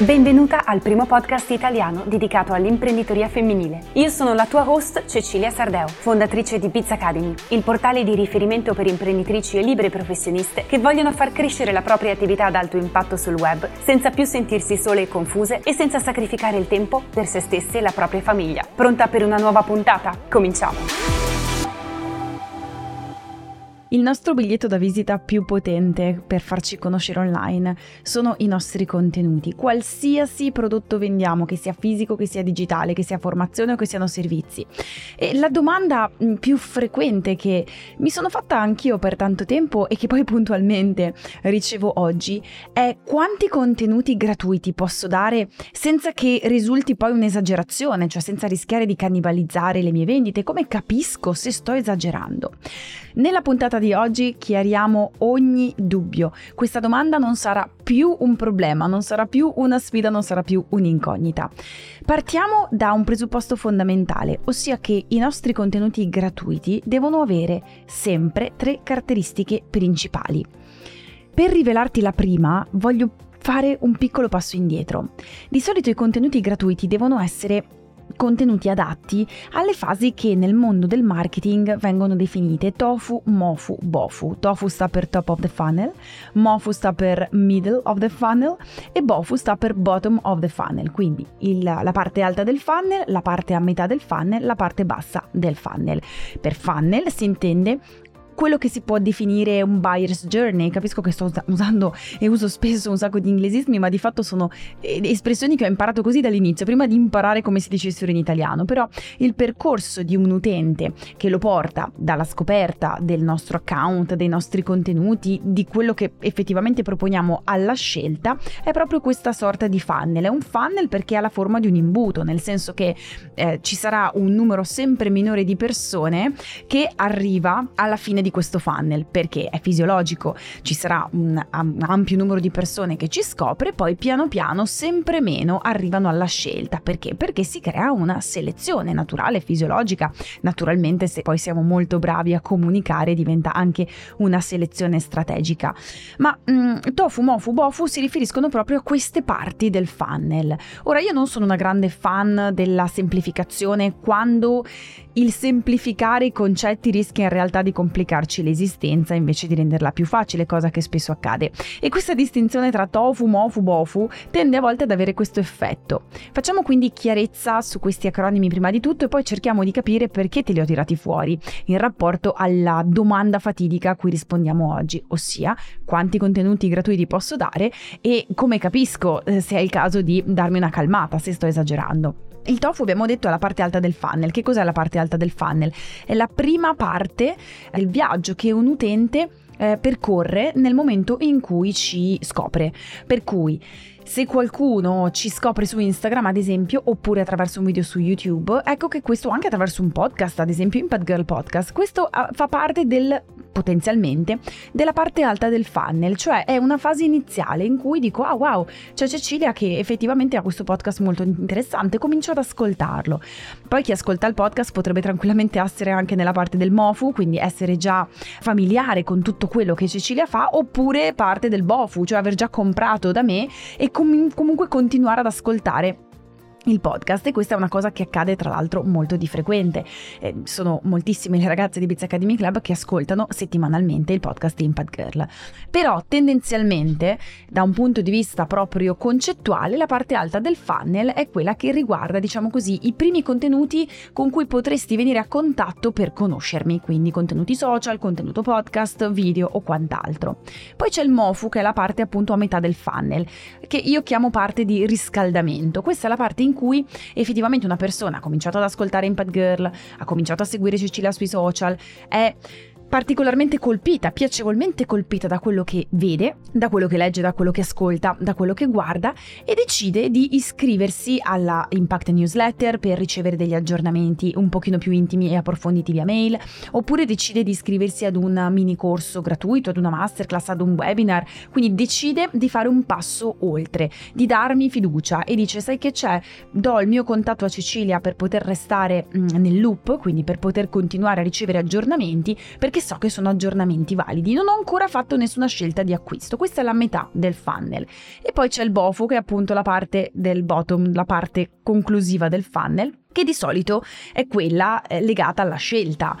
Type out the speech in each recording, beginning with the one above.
Benvenuta al primo podcast italiano dedicato all'imprenditoria femminile. Io sono la tua host Cecilia Sardeo, fondatrice di Pizza Academy, il portale di riferimento per imprenditrici e libere professioniste che vogliono far crescere la propria attività ad alto impatto sul web senza più sentirsi sole e confuse e senza sacrificare il tempo per se stesse e la propria famiglia. Pronta per una nuova puntata? Cominciamo! Il nostro biglietto da visita più potente per farci conoscere online sono i nostri contenuti. Qualsiasi prodotto vendiamo, che sia fisico, che sia digitale, che sia formazione o che siano servizi. E la domanda mm, più frequente che mi sono fatta anch'io per tanto tempo e che poi puntualmente ricevo oggi è quanti contenuti gratuiti posso dare senza che risulti poi un'esagerazione, cioè senza rischiare di cannibalizzare le mie vendite, come capisco se sto esagerando. Nella puntata di oggi chiariamo ogni dubbio. Questa domanda non sarà più un problema, non sarà più una sfida, non sarà più un'incognita. Partiamo da un presupposto fondamentale, ossia che i nostri contenuti gratuiti devono avere sempre tre caratteristiche principali. Per rivelarti la prima, voglio fare un piccolo passo indietro. Di solito i contenuti gratuiti devono essere contenuti adatti alle fasi che nel mondo del marketing vengono definite tofu, mofu, bofu. Tofu sta per top of the funnel, mofu sta per middle of the funnel e bofu sta per bottom of the funnel, quindi il, la parte alta del funnel, la parte a metà del funnel, la parte bassa del funnel. Per funnel si intende quello che si può definire un buyer's journey. Capisco che sto usando e uso spesso un sacco di inglesismi, ma di fatto sono eh, espressioni che ho imparato così dall'inizio, prima di imparare come si dicessero in italiano. Però il percorso di un utente che lo porta dalla scoperta del nostro account, dei nostri contenuti, di quello che effettivamente proponiamo alla scelta, è proprio questa sorta di funnel. È un funnel perché ha la forma di un imbuto, nel senso che eh, ci sarà un numero sempre minore di persone che arriva alla fine di di questo funnel perché è fisiologico, ci sarà un, un ampio numero di persone che ci scopre, poi piano piano sempre meno arrivano alla scelta. Perché? Perché si crea una selezione naturale, fisiologica. Naturalmente se poi siamo molto bravi a comunicare diventa anche una selezione strategica. Ma mh, mm, tofu, mofu, bofu si riferiscono proprio a queste parti del funnel. Ora io non sono una grande fan della semplificazione quando il semplificare i concetti rischia in realtà di complicarci l'esistenza invece di renderla più facile, cosa che spesso accade. E questa distinzione tra tofu, mofu, bofu tende a volte ad avere questo effetto. Facciamo quindi chiarezza su questi acronimi prima di tutto e poi cerchiamo di capire perché te li ho tirati fuori in rapporto alla domanda fatidica a cui rispondiamo oggi, ossia quanti contenuti gratuiti posso dare e come capisco eh, se è il caso di darmi una calmata se sto esagerando. Il tofu abbiamo detto è la parte alta del funnel. Che cos'è la parte alta del funnel? È la prima parte del viaggio che un utente eh, percorre nel momento in cui ci scopre. Per cui se qualcuno ci scopre su Instagram, ad esempio, oppure attraverso un video su YouTube, ecco che questo anche attraverso un podcast, ad esempio Impact Girl Podcast, questo ah, fa parte del potenzialmente della parte alta del funnel, cioè è una fase iniziale in cui dico ah wow, c'è Cecilia che effettivamente ha questo podcast molto interessante, comincio ad ascoltarlo. Poi chi ascolta il podcast potrebbe tranquillamente essere anche nella parte del MOFU, quindi essere già familiare con tutto quello che Cecilia fa, oppure parte del BOFU, cioè aver già comprato da me e com- comunque continuare ad ascoltare il podcast e questa è una cosa che accade tra l'altro molto di frequente. Eh, sono moltissime le ragazze di Biz Academy Club che ascoltano settimanalmente il podcast Impact Girl. Però tendenzialmente da un punto di vista proprio concettuale la parte alta del funnel è quella che riguarda diciamo così i primi contenuti con cui potresti venire a contatto per conoscermi, quindi contenuti social, contenuto podcast, video o quant'altro. Poi c'è il MOFU che è la parte appunto a metà del funnel che io chiamo parte di riscaldamento. Questa è la parte in in cui effettivamente una persona ha cominciato ad ascoltare Impact Girl, ha cominciato a seguire Cecilia sui social, è particolarmente colpita, piacevolmente colpita da quello che vede, da quello che legge, da quello che ascolta, da quello che guarda e decide di iscriversi alla Impact Newsletter per ricevere degli aggiornamenti un pochino più intimi e approfonditi via mail, oppure decide di iscriversi ad un mini corso gratuito, ad una masterclass, ad un webinar, quindi decide di fare un passo oltre, di darmi fiducia e dice sai che c'è, do il mio contatto a Cecilia per poter restare mm, nel loop, quindi per poter continuare a ricevere aggiornamenti, perché perché so che sono aggiornamenti validi. Non ho ancora fatto nessuna scelta di acquisto. Questa è la metà del funnel. E poi c'è il BOFO, che è appunto la parte del bottom, la parte conclusiva del funnel che di solito è quella eh, legata alla scelta.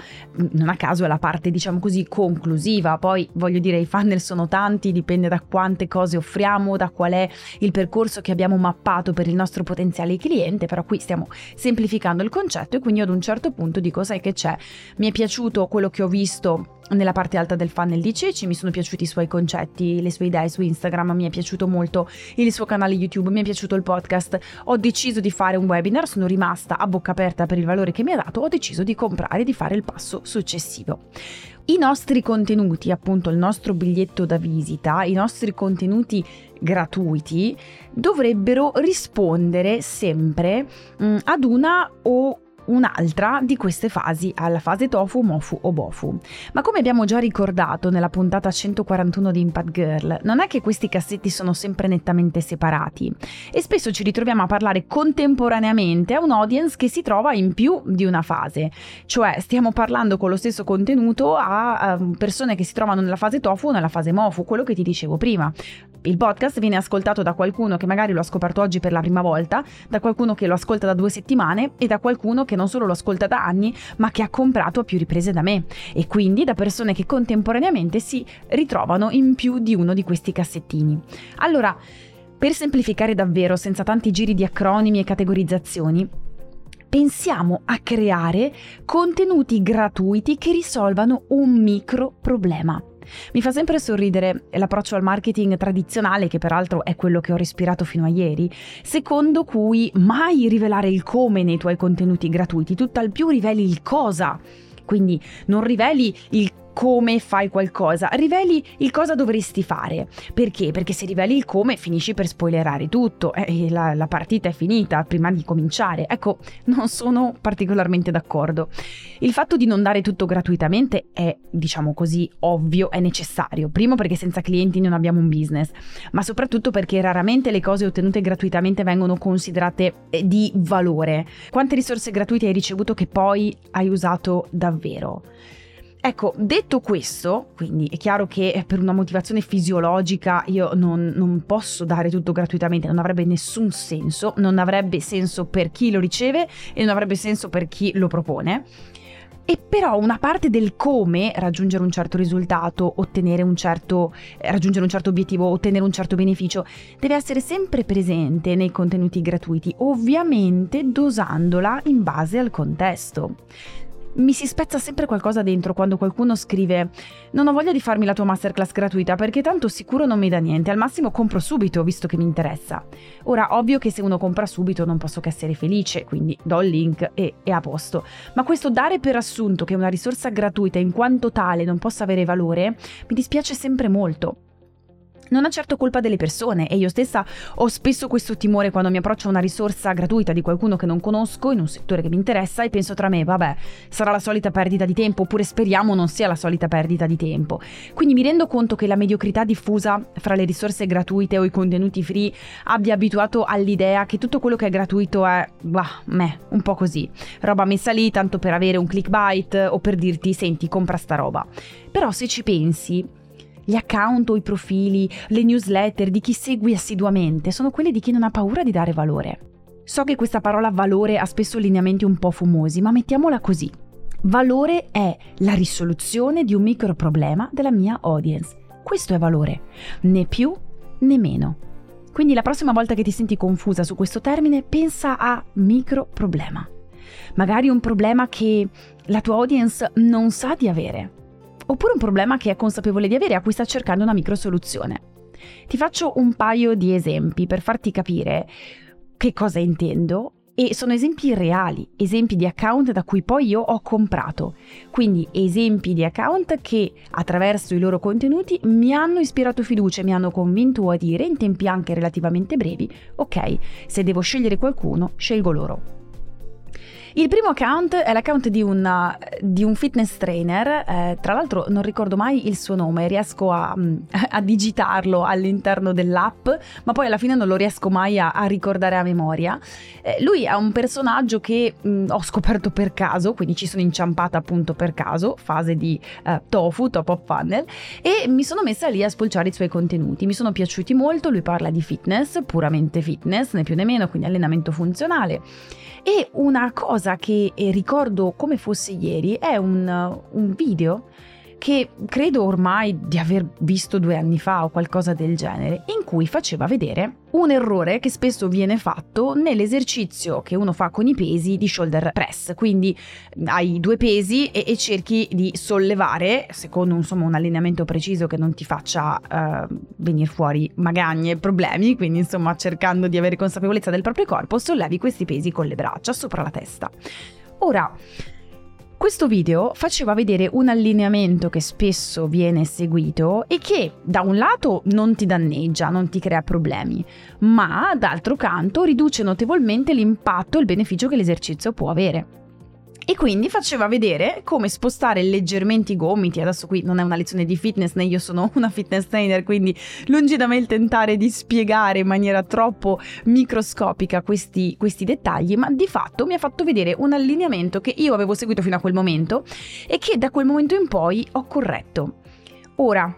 Non a caso è la parte, diciamo così, conclusiva. Poi voglio dire, i funnel sono tanti, dipende da quante cose offriamo, da qual è il percorso che abbiamo mappato per il nostro potenziale cliente, però qui stiamo semplificando il concetto e quindi ad un certo punto dico, sai che c'è, mi è piaciuto quello che ho visto nella parte alta del funnel di Ceci, mi sono piaciuti i suoi concetti, le sue idee su Instagram, mi è piaciuto molto il suo canale YouTube, mi è piaciuto il podcast, ho deciso di fare un webinar, sono rimasta a bocca aperta per il valore che mi ha dato, ho deciso di comprare e di fare il passo successivo. I nostri contenuti, appunto il nostro biglietto da visita, i nostri contenuti gratuiti dovrebbero rispondere sempre mh, mm, ad una o un'altra di queste fasi alla fase tofu, mofu o bofu. Ma come abbiamo già ricordato nella puntata 141 di Impact Girl, non è che questi cassetti sono sempre nettamente separati e spesso ci ritroviamo a parlare contemporaneamente a un audience che si trova in più di una fase, cioè stiamo parlando con lo stesso contenuto a, persone che si trovano nella fase tofu o nella fase mofu, quello che ti dicevo prima. Il podcast viene ascoltato da qualcuno che magari lo ha scoperto oggi per la prima volta, da qualcuno che lo ascolta da due settimane e da qualcuno che non solo lo ascolta da anni, ma che ha comprato a più riprese da me e quindi da persone che contemporaneamente si ritrovano in più di uno di questi cassettini. Allora, per semplificare davvero, senza tanti giri di acronimi e categorizzazioni, pensiamo a creare contenuti gratuiti che risolvano un micro problema. Mi fa sempre sorridere l'approccio al marketing tradizionale, che peraltro è quello che ho respirato fino a ieri, secondo cui mai rivelare il come nei tuoi contenuti gratuiti, tutt'al più riveli il cosa. Quindi non riveli il come fai qualcosa, riveli il cosa dovresti fare. Perché? Perché se riveli il come finisci per spoilerare tutto eh, la, la partita è finita prima di cominciare. Ecco, non sono particolarmente d'accordo. Il fatto di non dare tutto gratuitamente è, diciamo così, ovvio, è necessario. Primo perché senza clienti non abbiamo un business, ma soprattutto perché raramente le cose ottenute gratuitamente vengono considerate eh, di valore. Quante risorse gratuite hai ricevuto che poi hai usato davvero? Ecco, detto questo, quindi è chiaro che per una motivazione fisiologica io non, non, posso dare tutto gratuitamente, non avrebbe nessun senso, non avrebbe senso per chi lo riceve e non avrebbe senso per chi lo propone. E però una parte del come raggiungere un certo risultato, un certo, raggiungere un certo obiettivo, ottenere un certo beneficio, deve essere sempre presente nei contenuti gratuiti, ovviamente dosandola in base al contesto mi si spezza sempre qualcosa dentro quando qualcuno scrive non ho voglia di farmi la tua masterclass gratuita perché tanto sicuro non mi dà niente, al massimo compro subito visto che mi interessa. Ora, ovvio che se uno compra subito non posso che essere felice, quindi do il link e è a posto. Ma questo dare per assunto che una risorsa gratuita in quanto tale non possa avere valore, mi dispiace sempre molto non ha certo colpa delle persone e io stessa ho spesso questo timore quando mi approccio a una risorsa gratuita di qualcuno che non conosco in un settore che mi interessa e penso tra me, vabbè, sarà la solita perdita di tempo oppure speriamo non sia la solita perdita di tempo. Quindi mi rendo conto che la mediocrità diffusa fra le risorse gratuite o i contenuti free abbia abituato all'idea che tutto quello che è gratuito è, bah, me, un po' così. Roba messa lì tanto per avere un clickbait o per dirti, senti, compra sta roba. Però se ci pensi, gli account o i profili, le newsletter di chi segui assiduamente sono quelli di chi non ha paura di dare valore. So che questa parola valore ha spesso lineamenti un po' fumosi, ma mettiamola così. Valore è la risoluzione di un micro problema della mia audience. Questo è valore, né più né meno. Quindi la prossima volta che ti senti confusa su questo termine, pensa a micro problema. Magari un problema che la tua audience non sa di avere oppure un problema che è consapevole di avere a cui sta cercando una micro soluzione. Ti faccio un paio di esempi per farti capire che cosa intendo e sono esempi reali, esempi di account da cui poi io ho comprato. Quindi esempi di account che attraverso i loro contenuti mi hanno ispirato fiducia e mi hanno convinto a dire in tempi anche relativamente brevi, ok, se devo scegliere qualcuno, scelgo loro. Il primo account è l'account di, una, di un fitness trainer, eh, tra l'altro non ricordo mai il suo nome, riesco a, a, digitarlo all'interno dell'app, ma poi alla fine non lo riesco mai a, a ricordare a memoria. Eh, lui è un personaggio che mh, ho scoperto per caso, quindi ci sono inciampata appunto per caso, fase di eh, tofu, top of funnel, e mi sono messa lì a spulciare i suoi contenuti. Mi sono piaciuti molto, lui parla di fitness, puramente fitness, né più né meno, quindi allenamento funzionale. E una cosa che eh, ricordo come fosse ieri è un, un video che credo ormai di aver visto due anni fa o qualcosa del genere, in cui faceva vedere un errore che spesso viene fatto nell'esercizio che uno fa con i pesi di shoulder press. Quindi hai due pesi e, e cerchi di sollevare, secondo insomma, un allineamento preciso che non ti faccia uh, venire fuori magagne e problemi, quindi insomma cercando di avere consapevolezza del proprio corpo, sollevi questi pesi con le braccia sopra la testa. Ora, questo video faceva vedere un allineamento che spesso viene seguito e che da un lato non ti danneggia, non ti crea problemi, ma d'altro canto riduce notevolmente l'impatto e il beneficio che l'esercizio può avere. E quindi faceva vedere come spostare leggermente i gomiti. Adesso qui non è una lezione di fitness, né io sono una fitness trainer, quindi lungi da me il tentare di spiegare in maniera troppo microscopica questi, questi dettagli, ma di fatto mi ha fatto vedere un allineamento che io avevo seguito fino a quel momento e che da quel momento in poi ho corretto. Ora,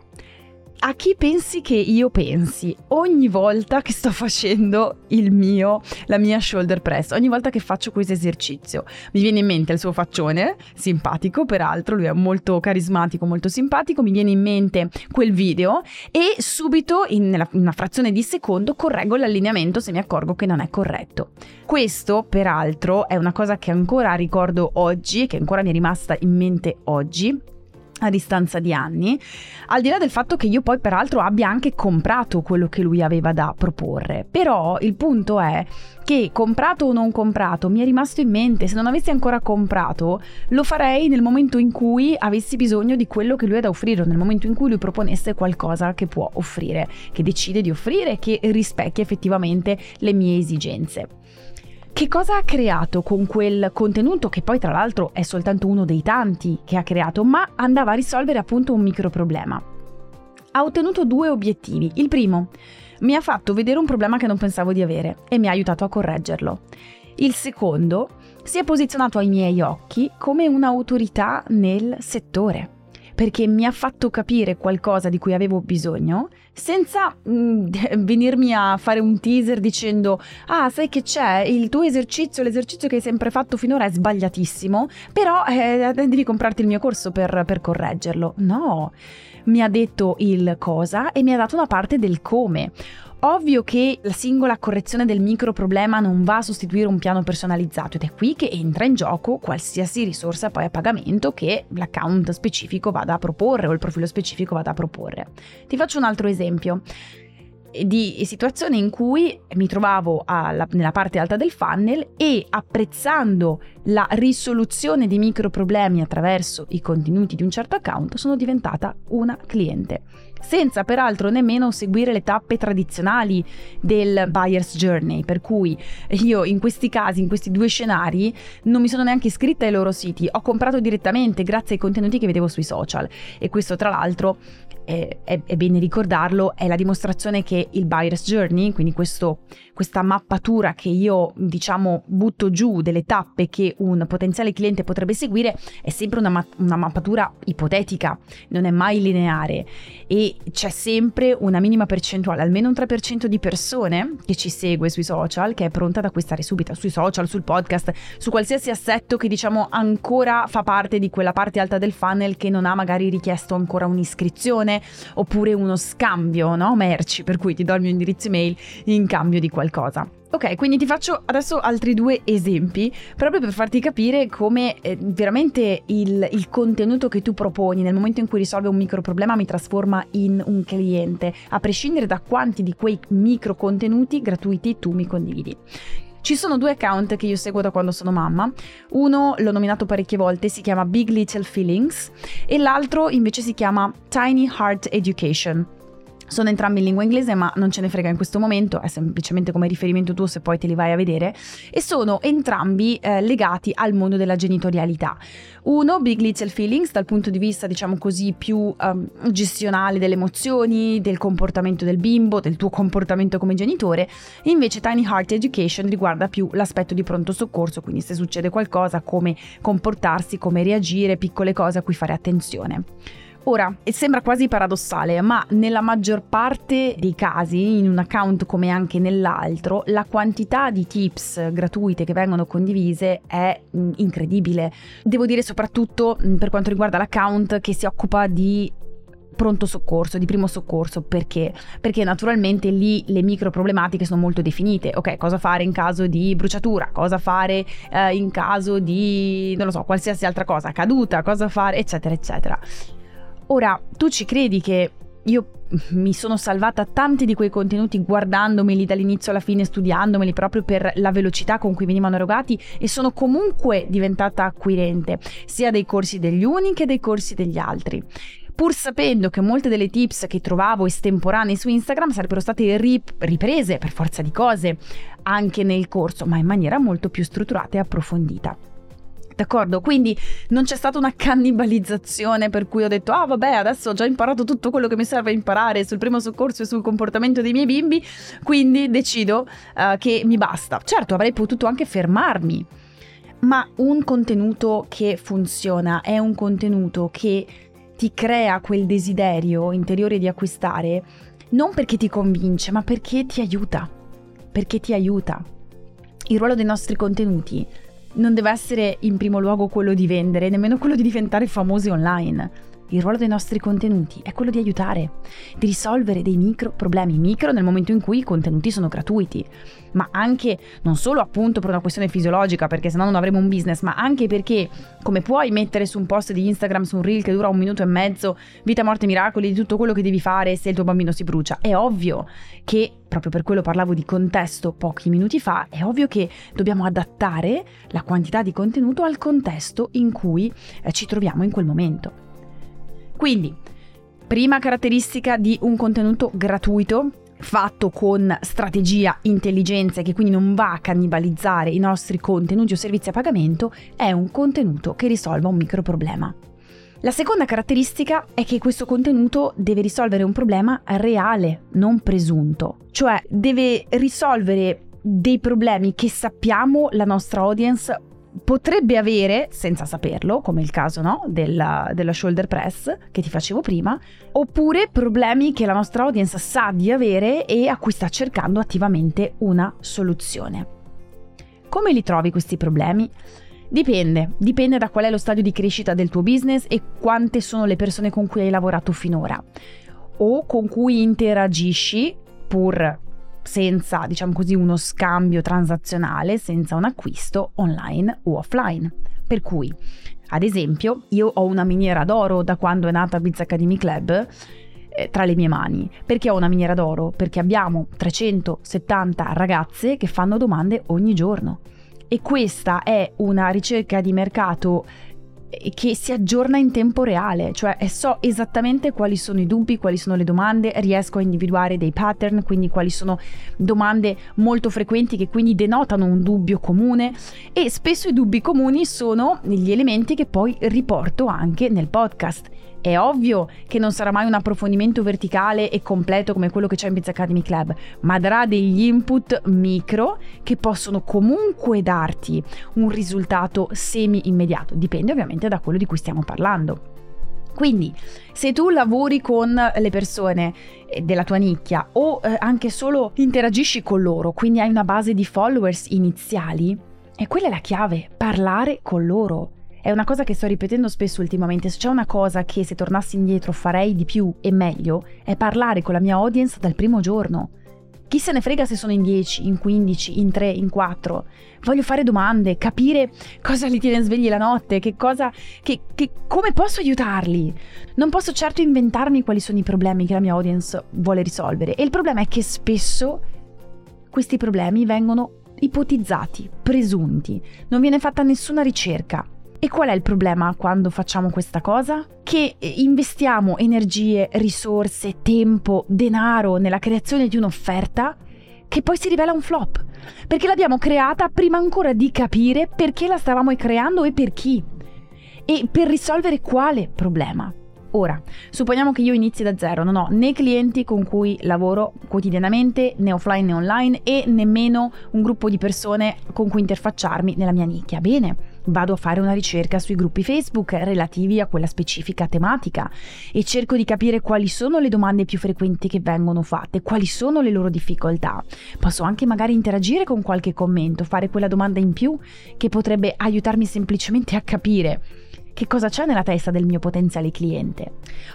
a chi pensi che io pensi ogni volta che sto facendo mio, la mia shoulder press, ogni volta che faccio questo esercizio. Mi viene in mente il suo faccione, simpatico peraltro, lui è molto carismatico, molto simpatico, mi viene in mente quel video e subito in una frazione di secondo correggo l'allineamento se mi accorgo che non è corretto. Questo peraltro è una cosa che ancora ricordo oggi, che ancora mi è rimasta in mente oggi a distanza di anni, al di là del fatto che io poi peraltro abbia anche comprato quello che lui aveva da proporre. Però il punto è che comprato o non comprato mi è rimasto in mente, se non avessi ancora comprato lo farei nel momento in cui avessi bisogno di quello che lui ha da offrire, nel momento in cui lui proponesse qualcosa che può offrire, che decide di offrire, che rispecchia effettivamente le mie esigenze. Che cosa ha creato con quel contenuto che poi tra l'altro è soltanto uno dei tanti che ha creato, ma andava a risolvere appunto un micro problema? Ha ottenuto due obiettivi. Il primo, mi ha fatto vedere un problema che non pensavo di avere e mi ha aiutato a correggerlo. Il secondo, si è posizionato ai miei occhi come un'autorità nel settore perché mi ha fatto capire qualcosa di cui avevo bisogno senza mm, venirmi a fare un teaser dicendo ah sai che c'è? Il tuo esercizio l'esercizio che hai sempre fatto finora è sbagliatissimo però eh, devi comprarti il mio corso per, per correggerlo. No mi ha detto il cosa e mi ha dato una parte del come Ovvio che la singola correzione del micro problema non va a sostituire un piano personalizzato ed è qui che entra in gioco qualsiasi risorsa poi a pagamento che l'account specifico vada a proporre o il profilo specifico vada a proporre. Ti faccio un altro esempio di situazioni in cui mi trovavo alla, nella parte alta del funnel e apprezzando la risoluzione di micro problemi attraverso i contenuti di un certo account sono diventata una cliente senza peraltro nemmeno seguire le tappe tradizionali del buyer's journey, per cui io in questi casi, in questi due scenari, non mi sono neanche iscritta ai loro siti, ho comprato direttamente grazie ai contenuti che vedevo sui social. E questo tra l'altro è, è, è, bene ricordarlo, è la dimostrazione che il buyer's journey, quindi questo, questa mappatura che io diciamo butto giù delle tappe che un potenziale cliente potrebbe seguire, è sempre una, ma- una mappatura ipotetica, non è mai lineare. E c'è sempre una minima percentuale, almeno un 3% di persone che ci segue sui social, che è pronta ad acquistare subito, sui social, sul podcast, su qualsiasi assetto che diciamo ancora fa parte di quella parte alta del funnel che non ha magari richiesto ancora un'iscrizione oppure uno scambio, no? Merci, per cui ti do il mio indirizzo email in cambio di qualcosa. Ok, quindi ti faccio adesso altri due esempi proprio per farti capire come eh, veramente il, il, contenuto che tu proponi nel momento in cui risolve un micro problema mi trasforma in un cliente, a prescindere da quanti di quei micro contenuti gratuiti tu mi condividi. Ci sono due account che io seguo da quando sono mamma. Uno l'ho nominato parecchie volte, si chiama Big Little Feelings e l'altro invece si chiama Tiny Heart Education. Sono entrambi in lingua inglese, ma non ce ne frega in questo momento, è semplicemente come riferimento tuo se poi te li vai a vedere, e sono entrambi eh, legati al mondo della genitorialità. Uno, Big Little Feelings, dal punto di vista, diciamo così, più um, gestionale delle emozioni, del comportamento del bimbo, del tuo comportamento come genitore, e invece Tiny Heart Education riguarda più l'aspetto di pronto soccorso, quindi se succede qualcosa, come comportarsi, come reagire, piccole cose a cui fare attenzione. Ora, sembra quasi paradossale, ma nella maggior parte dei casi, in un account come anche nell'altro, la quantità di tips gratuite che vengono condivise è mm, incredibile. Devo dire soprattutto mm, per quanto riguarda l'account che si occupa di pronto soccorso, di primo soccorso, perché? Perché naturalmente lì le micro problematiche sono molto definite, ok, cosa fare in caso di bruciatura, cosa fare eh, in caso di, non lo so, qualsiasi altra cosa, caduta, cosa fare, eccetera, eccetera. Ora, tu ci credi che io mi sono salvata tanti di quei contenuti guardandomeli dall'inizio alla fine, studiandomeli proprio per la velocità con cui venivano erogati e sono comunque diventata acquirente sia dei corsi degli uni che dei corsi degli altri. Pur sapendo che molte delle tips che trovavo estemporanee su Instagram sarebbero state rip- riprese per forza di cose anche nel corso, ma in maniera molto più strutturata e approfondita. D'accordo? Quindi non c'è stata una cannibalizzazione per cui ho detto ah vabbè adesso ho già imparato tutto quello che mi serve imparare sul primo soccorso e sul comportamento dei miei bimbi, quindi decido uh, che mi basta. Certo avrei potuto anche fermarmi, ma un contenuto che funziona è un contenuto che ti crea quel desiderio interiore di acquistare non perché ti convince, ma perché ti aiuta. Perché ti aiuta. Il ruolo dei nostri contenuti non deve essere in primo luogo quello di vendere, nemmeno quello di diventare famosi online. Il ruolo dei nostri contenuti è quello di aiutare, di risolvere dei micro problemi, micro nel momento in cui i contenuti sono gratuiti, ma anche non solo appunto per una questione fisiologica, perché sennò non avremo un business, ma anche perché come puoi mettere su un post di Instagram, su un reel che dura un minuto e mezzo, vita, morte, miracoli, di tutto quello che devi fare se il tuo bambino si brucia. È ovvio che, proprio per quello parlavo di contesto pochi minuti fa, è ovvio che dobbiamo adattare la quantità di contenuto al contesto in cui eh, ci troviamo in quel momento. Quindi, prima caratteristica di un contenuto gratuito fatto con strategia, intelligenza e che quindi non va a cannibalizzare i nostri contenuti o servizi a pagamento, è un contenuto che risolva un micro problema. La seconda caratteristica è che questo contenuto deve risolvere un problema reale, non presunto, cioè deve risolvere dei problemi che sappiamo la nostra audience potrebbe avere, senza saperlo, come il caso no, della, della, shoulder press che ti facevo prima, oppure problemi che la nostra audience sa di avere e a cui sta cercando attivamente una soluzione. Come li trovi questi problemi? Dipende, dipende da qual è lo stadio di crescita del tuo business e quante sono le persone con cui hai lavorato finora o con cui interagisci pur senza, diciamo così, uno scambio transazionale, senza un acquisto online o offline. Per cui, ad esempio, io ho una miniera d'oro da quando è nata Biz Academy Club eh, tra le mie mani. Perché ho una miniera d'oro? Perché abbiamo 370 ragazze che fanno domande ogni giorno. E questa è una ricerca di mercato che si aggiorna in tempo reale, cioè so esattamente quali sono i dubbi, quali sono le domande, riesco a individuare dei pattern, quindi quali sono domande molto frequenti che quindi denotano un dubbio comune e spesso i dubbi comuni sono gli elementi che poi riporto anche nel podcast. È ovvio che non sarà mai un approfondimento verticale e completo come quello che c'è in Biz Academy Club, ma darà degli input micro che possono comunque darti un risultato semi immediato. Dipende ovviamente da quello di cui stiamo parlando. Quindi, se tu lavori con le persone eh, della tua nicchia o eh, anche solo interagisci con loro, quindi hai una base di followers iniziali, e quella è la chiave, parlare con loro. È una cosa che sto ripetendo spesso ultimamente, se c'è una cosa che se tornassi indietro farei di più e meglio, è parlare con la mia audience dal primo giorno. Chi se ne frega se sono in 10, in 15, in 3, in 4? Voglio fare domande, capire cosa li tiene svegli la notte, che cosa, che, che, come posso aiutarli. Non posso certo inventarmi quali sono i problemi che la mia audience vuole risolvere. E il problema è che spesso questi problemi vengono ipotizzati, presunti. Non viene fatta nessuna ricerca E qual è il problema quando facciamo questa cosa? Che investiamo energie, risorse, tempo, denaro nella creazione di un'offerta che poi si rivela un flop, perché l'abbiamo creata prima ancora di capire perché la stavamo creando e per chi. E per risolvere quale problema. Ora, supponiamo che io inizi da zero, non ho né clienti con cui lavoro quotidianamente, né offline né online, e nemmeno un gruppo di persone con cui interfacciarmi nella mia nicchia. Bene, vado a fare una ricerca sui gruppi Facebook relativi a quella specifica tematica e cerco di capire quali sono le domande più frequenti che vengono fatte, quali sono le loro difficoltà. Posso anche magari interagire con qualche commento, fare quella domanda in più che potrebbe aiutarmi semplicemente a capire che cosa c'è nella testa del mio potenziale cliente.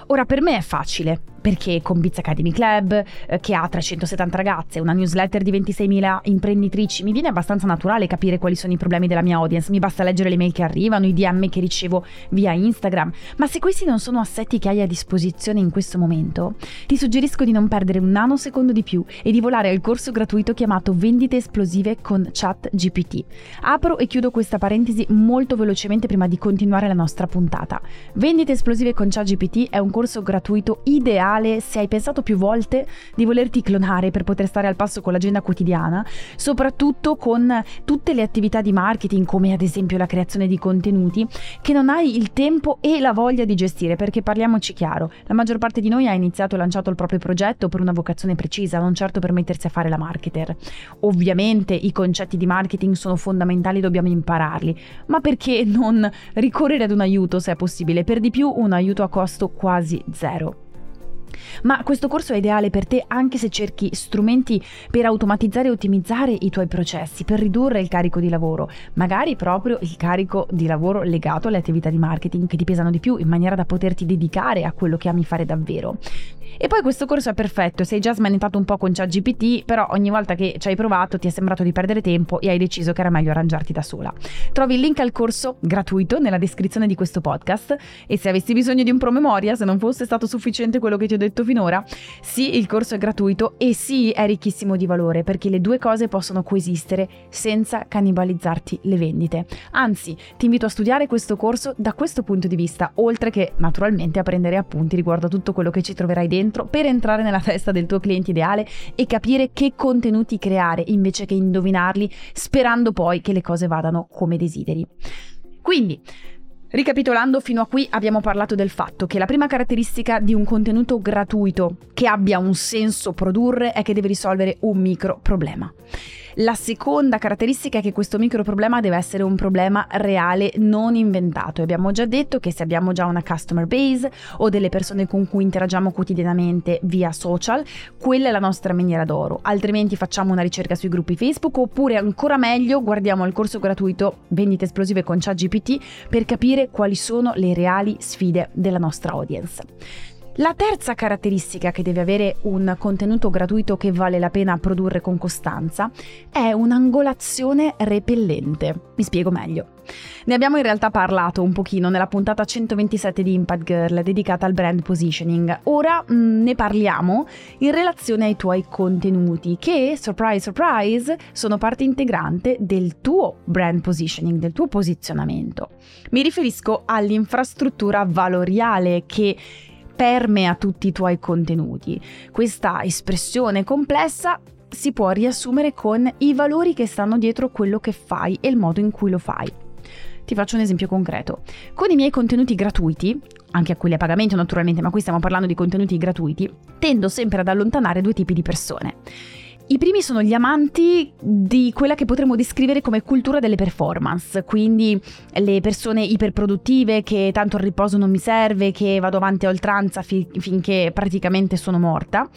Ora per me è facile, perché con Biz Academy Club, eh, che ha 370 ragazze, una newsletter di 26.000 imprenditrici, mi viene abbastanza naturale capire quali sono i problemi della mia audience, mi basta leggere le mail che arrivano, i DM che ricevo via Instagram, ma se questi non sono assetti che hai a disposizione in questo momento, ti suggerisco di non perdere un nanosecondo di più e di volare al corso gratuito chiamato Vendite esplosive con Chat GPT. Apro e chiudo questa parentesi molto velocemente prima di continuare la nostra puntata. Vendite esplosive con ChatGPT è un corso gratuito ideale se hai pensato più volte di volerti clonare per poter stare al passo con l'agenda quotidiana, soprattutto con tutte le attività di marketing come ad esempio la creazione di contenuti che non hai il tempo e la voglia di gestire, perché parliamoci chiaro, la maggior parte di noi ha iniziato e lanciato il proprio progetto per una vocazione precisa, non certo per mettersi a fare la marketer. Ovviamente i concetti di marketing sono fondamentali, dobbiamo impararli, ma perché non ricorrere ad un aiuto se è possibile, per di più un aiuto a costo quasi zero. Ma questo corso è ideale per te anche se cerchi strumenti per automatizzare e ottimizzare i tuoi processi, per ridurre il carico di lavoro, magari proprio il carico di lavoro legato alle attività di marketing che ti pesano di più, in maniera da poterti dedicare a quello che ami fare davvero. E poi questo corso è perfetto, sei già smanettato un po' con ChatGPT, però ogni volta che ci hai provato ti è sembrato di perdere tempo e hai deciso che era meglio arrangiarti da sola. Trovi il link al corso gratuito nella descrizione di questo podcast e se avessi bisogno di un promemoria, se non fosse stato sufficiente quello che ti ho detto finora, sì, il corso è gratuito e sì, è ricchissimo di valore perché le due cose possono coesistere senza cannibalizzarti le vendite. Anzi, ti invito a studiare questo corso da questo punto di vista, oltre che naturalmente a prendere appunti riguardo a tutto quello che ci troverai dentro dentro per entrare nella testa del tuo cliente ideale e capire che contenuti creare invece che indovinarli sperando poi che le cose vadano come desideri. Quindi, Ricapitolando, fino a qui abbiamo parlato del fatto che la prima caratteristica di un contenuto gratuito che abbia un senso produrre è che deve risolvere un micro problema. La seconda caratteristica è che questo micro problema deve essere un problema reale, non inventato. Abbiamo già detto che se abbiamo già una customer base o delle persone con cui interagiamo quotidianamente via social, quella è la nostra miniera d'oro. Altrimenti facciamo una ricerca sui gruppi Facebook oppure ancora meglio guardiamo il corso gratuito Vendite esplosive con ChatGPT per capire quali sono le reali sfide della nostra audience. La terza caratteristica che deve avere un contenuto gratuito che vale la pena produrre con costanza è un'angolazione repellente. Mi spiego meglio. Ne abbiamo in realtà parlato un pochino nella puntata 127 di Impact Girl dedicata al brand positioning. Ora mh, mm, ne parliamo in relazione ai tuoi contenuti che, surprise surprise, sono parte integrante del tuo brand positioning, del tuo posizionamento. Mi riferisco all'infrastruttura valoriale che permea tutti i tuoi contenuti. Questa espressione complessa si può riassumere con i valori che stanno dietro quello che fai e il modo in cui lo fai. Ti faccio un esempio concreto. Con i miei contenuti gratuiti, anche a quelli a pagamento naturalmente, ma qui stiamo parlando di contenuti gratuiti, tendo sempre ad allontanare due tipi di persone. I primi sono gli amanti di quella che potremmo descrivere come cultura delle performance, quindi le persone iperproduttive che tanto il riposo non mi serve, che vado avanti a oltranza fi- finché praticamente sono morta.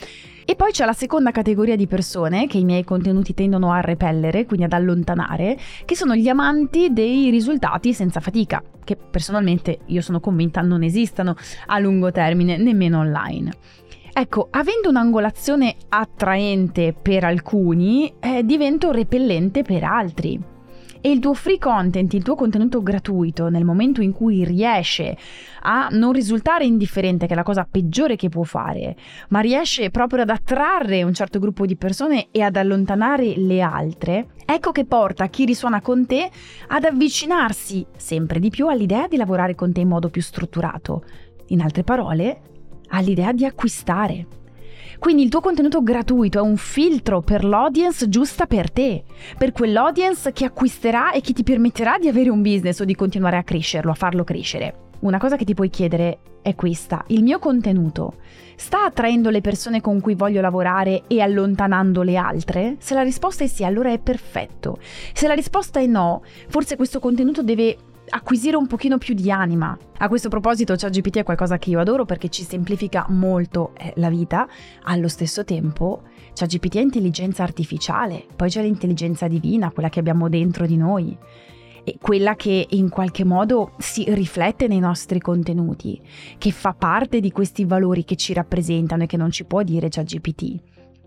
E poi c'è la seconda categoria di persone che i miei contenuti tendono a repellere, quindi ad allontanare, che sono gli amanti dei risultati senza fatica, che personalmente io sono convinta non esistano a lungo termine, nemmeno online. Ecco, avendo un'angolazione attraente per alcuni, eh, divento repellente per altri. e il tuo free content, il tuo contenuto gratuito, nel momento in cui riesce a non risultare indifferente, che è la cosa peggiore che può fare, ma riesce proprio ad attrarre un certo gruppo di persone e ad allontanare le altre, ecco che porta chi risuona con te ad avvicinarsi sempre di più all'idea di lavorare con te in modo più strutturato. In altre parole, all'idea di acquistare. Quindi il tuo contenuto gratuito è un filtro per l'audience giusta per te, per quell'audience che acquisterà e che ti permetterà di avere un business o di continuare a crescerlo, a farlo crescere. Una cosa che ti puoi chiedere è questa, il mio contenuto sta attraendo le persone con cui voglio lavorare e allontanando le altre? Se la risposta è sì, allora è perfetto. Se la risposta è no, forse questo contenuto deve acquisire un pochino più di anima. A questo proposito ChatGPT è qualcosa che io adoro perché ci semplifica molto eh, la vita, allo stesso tempo ChatGPT è intelligenza artificiale, poi c'è l'intelligenza divina, quella che abbiamo dentro di noi e quella che in qualche modo si riflette nei nostri contenuti, che fa parte di questi valori che ci rappresentano e che non ci può dire ChatGPT.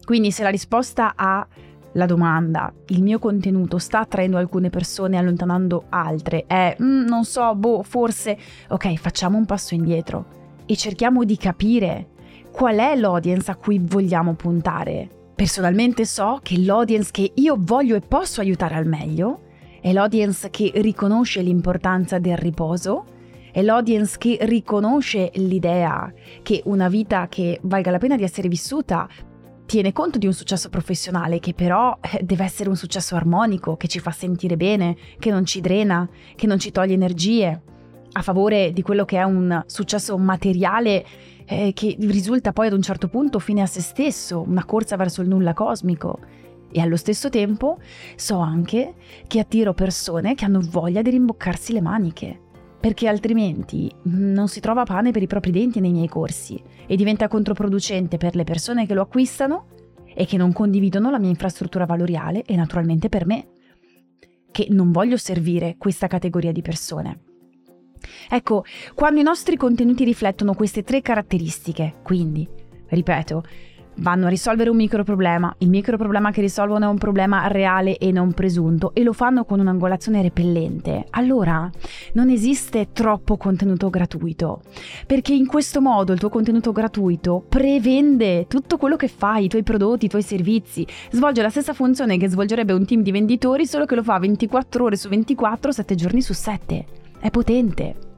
Quindi se la risposta a la domanda, il mio contenuto sta attraendo alcune persone e allontanando altre, è mm, non so, boh, forse, ok, facciamo un passo indietro e cerchiamo di capire qual è l'audience a cui vogliamo puntare. Personalmente so che l'audience che io voglio e posso aiutare al meglio è l'audience che riconosce l'importanza del riposo, è l'audience che riconosce l'idea che una vita che valga la pena di essere vissuta tiene conto di un successo professionale che però eh, deve essere un successo armonico, che ci fa sentire bene, che non ci drena, che non ci toglie energie, a favore di quello che è un successo materiale eh, che risulta poi ad un certo punto fine a se stesso, una corsa verso il nulla cosmico. E allo stesso tempo so anche che attiro persone che hanno voglia di rimboccarsi le maniche, perché altrimenti non si trova pane per i propri denti nei miei corsi e diventa controproducente per le persone che lo acquistano e che non condividono la mia infrastruttura valoriale e naturalmente per me, che non voglio servire questa categoria di persone. Ecco, quando i nostri contenuti riflettono queste tre caratteristiche, quindi, ripeto, vanno a risolvere un microproblema, il microproblema che risolvono è un problema reale e non presunto e lo fanno con un'angolazione repellente, allora non esiste troppo contenuto gratuito, perché in questo modo il tuo contenuto gratuito prevende tutto quello che fai, i tuoi prodotti, i tuoi servizi, svolge la stessa funzione che svolgerebbe un team di venditori, solo che lo fa 24 ore su 24, 7 giorni su 7. È potente.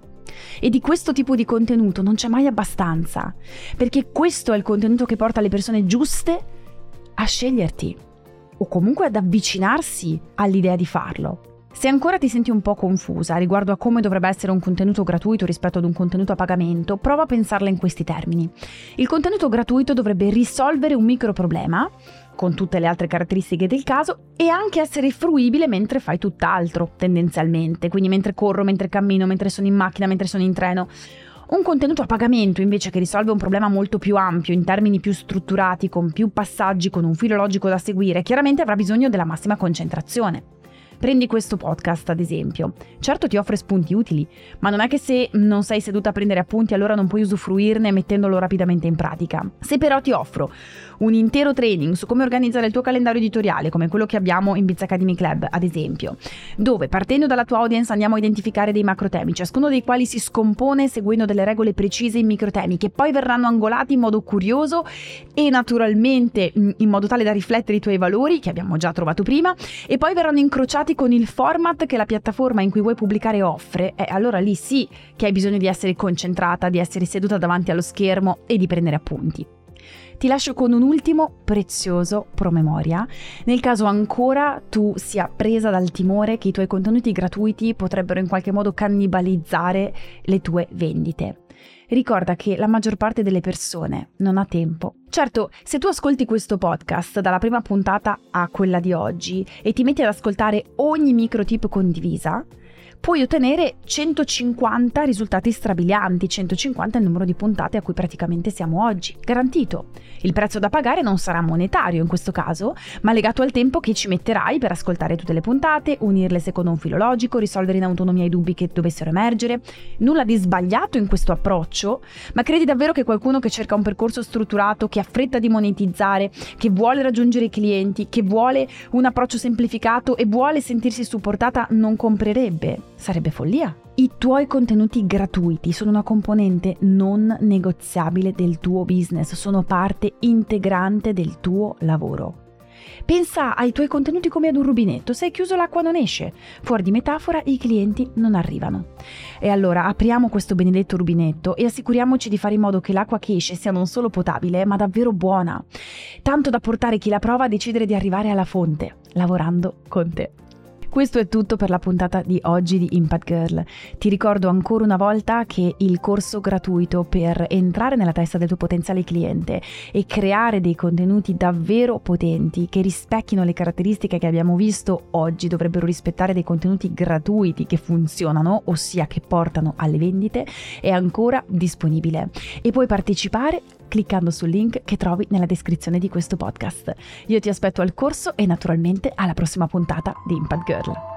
E di questo tipo di contenuto non c'è mai abbastanza, perché questo è il contenuto che porta le persone giuste a sceglierti o comunque ad avvicinarsi all'idea di farlo. Se ancora ti senti un po' confusa riguardo a come dovrebbe essere un contenuto gratuito rispetto ad un contenuto a pagamento, prova a pensarla in questi termini. Il contenuto gratuito dovrebbe risolvere un micro problema con tutte le altre caratteristiche del caso e anche essere fruibile mentre fai tutt'altro, tendenzialmente, quindi mentre corro, mentre cammino, mentre sono in macchina, mentre sono in treno. Un contenuto a pagamento invece che risolve un problema molto più ampio, in termini più strutturati, con più passaggi, con un filo logico da seguire, chiaramente avrà bisogno della massima concentrazione. Prendi questo podcast, ad esempio. Certo ti offre spunti utili, ma non è che se non sei seduta a prendere appunti allora non puoi usufruirne mettendolo rapidamente in pratica. Se però ti offro un intero training su come organizzare il tuo calendario editoriale, come quello che abbiamo in Biz Academy Club, ad esempio, dove partendo dalla tua audience andiamo a identificare dei macro temi, ciascuno dei quali si scompone seguendo delle regole precise in micro temi che poi verranno angolati in modo curioso e naturalmente in modo tale da riflettere i tuoi valori, che abbiamo già trovato prima, e poi verranno incrociati adeguati con il format che la piattaforma in cui vuoi pubblicare offre, eh, allora lì sì che hai bisogno di essere concentrata, di essere seduta davanti allo schermo e di prendere appunti. Ti lascio con un ultimo prezioso promemoria, nel caso ancora tu sia presa dal timore che i tuoi contenuti gratuiti potrebbero in qualche modo cannibalizzare le tue vendite ricorda che la maggior parte delle persone non ha tempo. Certo, se tu ascolti questo podcast dalla prima puntata a quella di oggi e ti metti ad ascoltare ogni micro tip condivisa, puoi ottenere 150 risultati strabilianti, 150 è il numero di puntate a cui praticamente siamo oggi, garantito. Il prezzo da pagare non sarà monetario in questo caso, ma legato al tempo che ci metterai per ascoltare tutte le puntate, unirle secondo un filo logico, risolvere in autonomia i dubbi che dovessero emergere. Nulla di sbagliato in questo approccio, ma credi davvero che qualcuno che cerca un percorso strutturato, che ha fretta di monetizzare, che vuole raggiungere i clienti, che vuole un approccio semplificato e vuole sentirsi supportata non comprerebbe? Sarebbe follia. I tuoi contenuti gratuiti sono una componente non negoziabile del tuo business, sono parte integrante del tuo lavoro. Pensa ai tuoi contenuti come ad un rubinetto, se hai chiuso l'acqua non esce, fuori di metafora i clienti non arrivano. E allora apriamo questo benedetto rubinetto e assicuriamoci di fare in modo che l'acqua che esce sia non solo potabile, ma davvero buona, tanto da portare chi la prova a decidere di arrivare alla fonte, lavorando con te. Questo è tutto per la puntata di oggi di Impact Girl. Ti ricordo ancora una volta che il corso gratuito per entrare nella testa del tuo potenziale cliente e creare dei contenuti davvero potenti che rispecchino le caratteristiche che abbiamo visto oggi, dovrebbero rispettare dei contenuti gratuiti che funzionano, ossia che portano alle vendite, è ancora disponibile e puoi partecipare cliccando sul link che trovi nella descrizione di questo podcast. Io ti aspetto al corso e naturalmente alla prossima puntata di Impact Girl.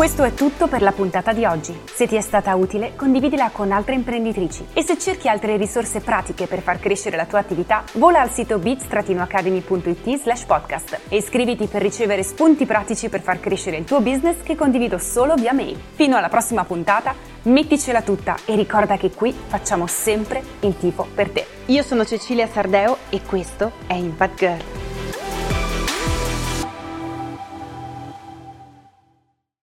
Questo è tutto per la puntata di oggi. Se ti è stata utile, condividila con altre imprenditrici e se cerchi altre risorse pratiche per far crescere la tua attività, vola al sito bits-academy.it slash podcast e iscriviti per ricevere spunti pratici per far crescere il tuo business che condivido solo via mail. Fino alla prossima puntata, metticela tutta e ricorda che qui facciamo sempre il tifo per te. Io sono Cecilia Sardeo e questo è Impact Girl.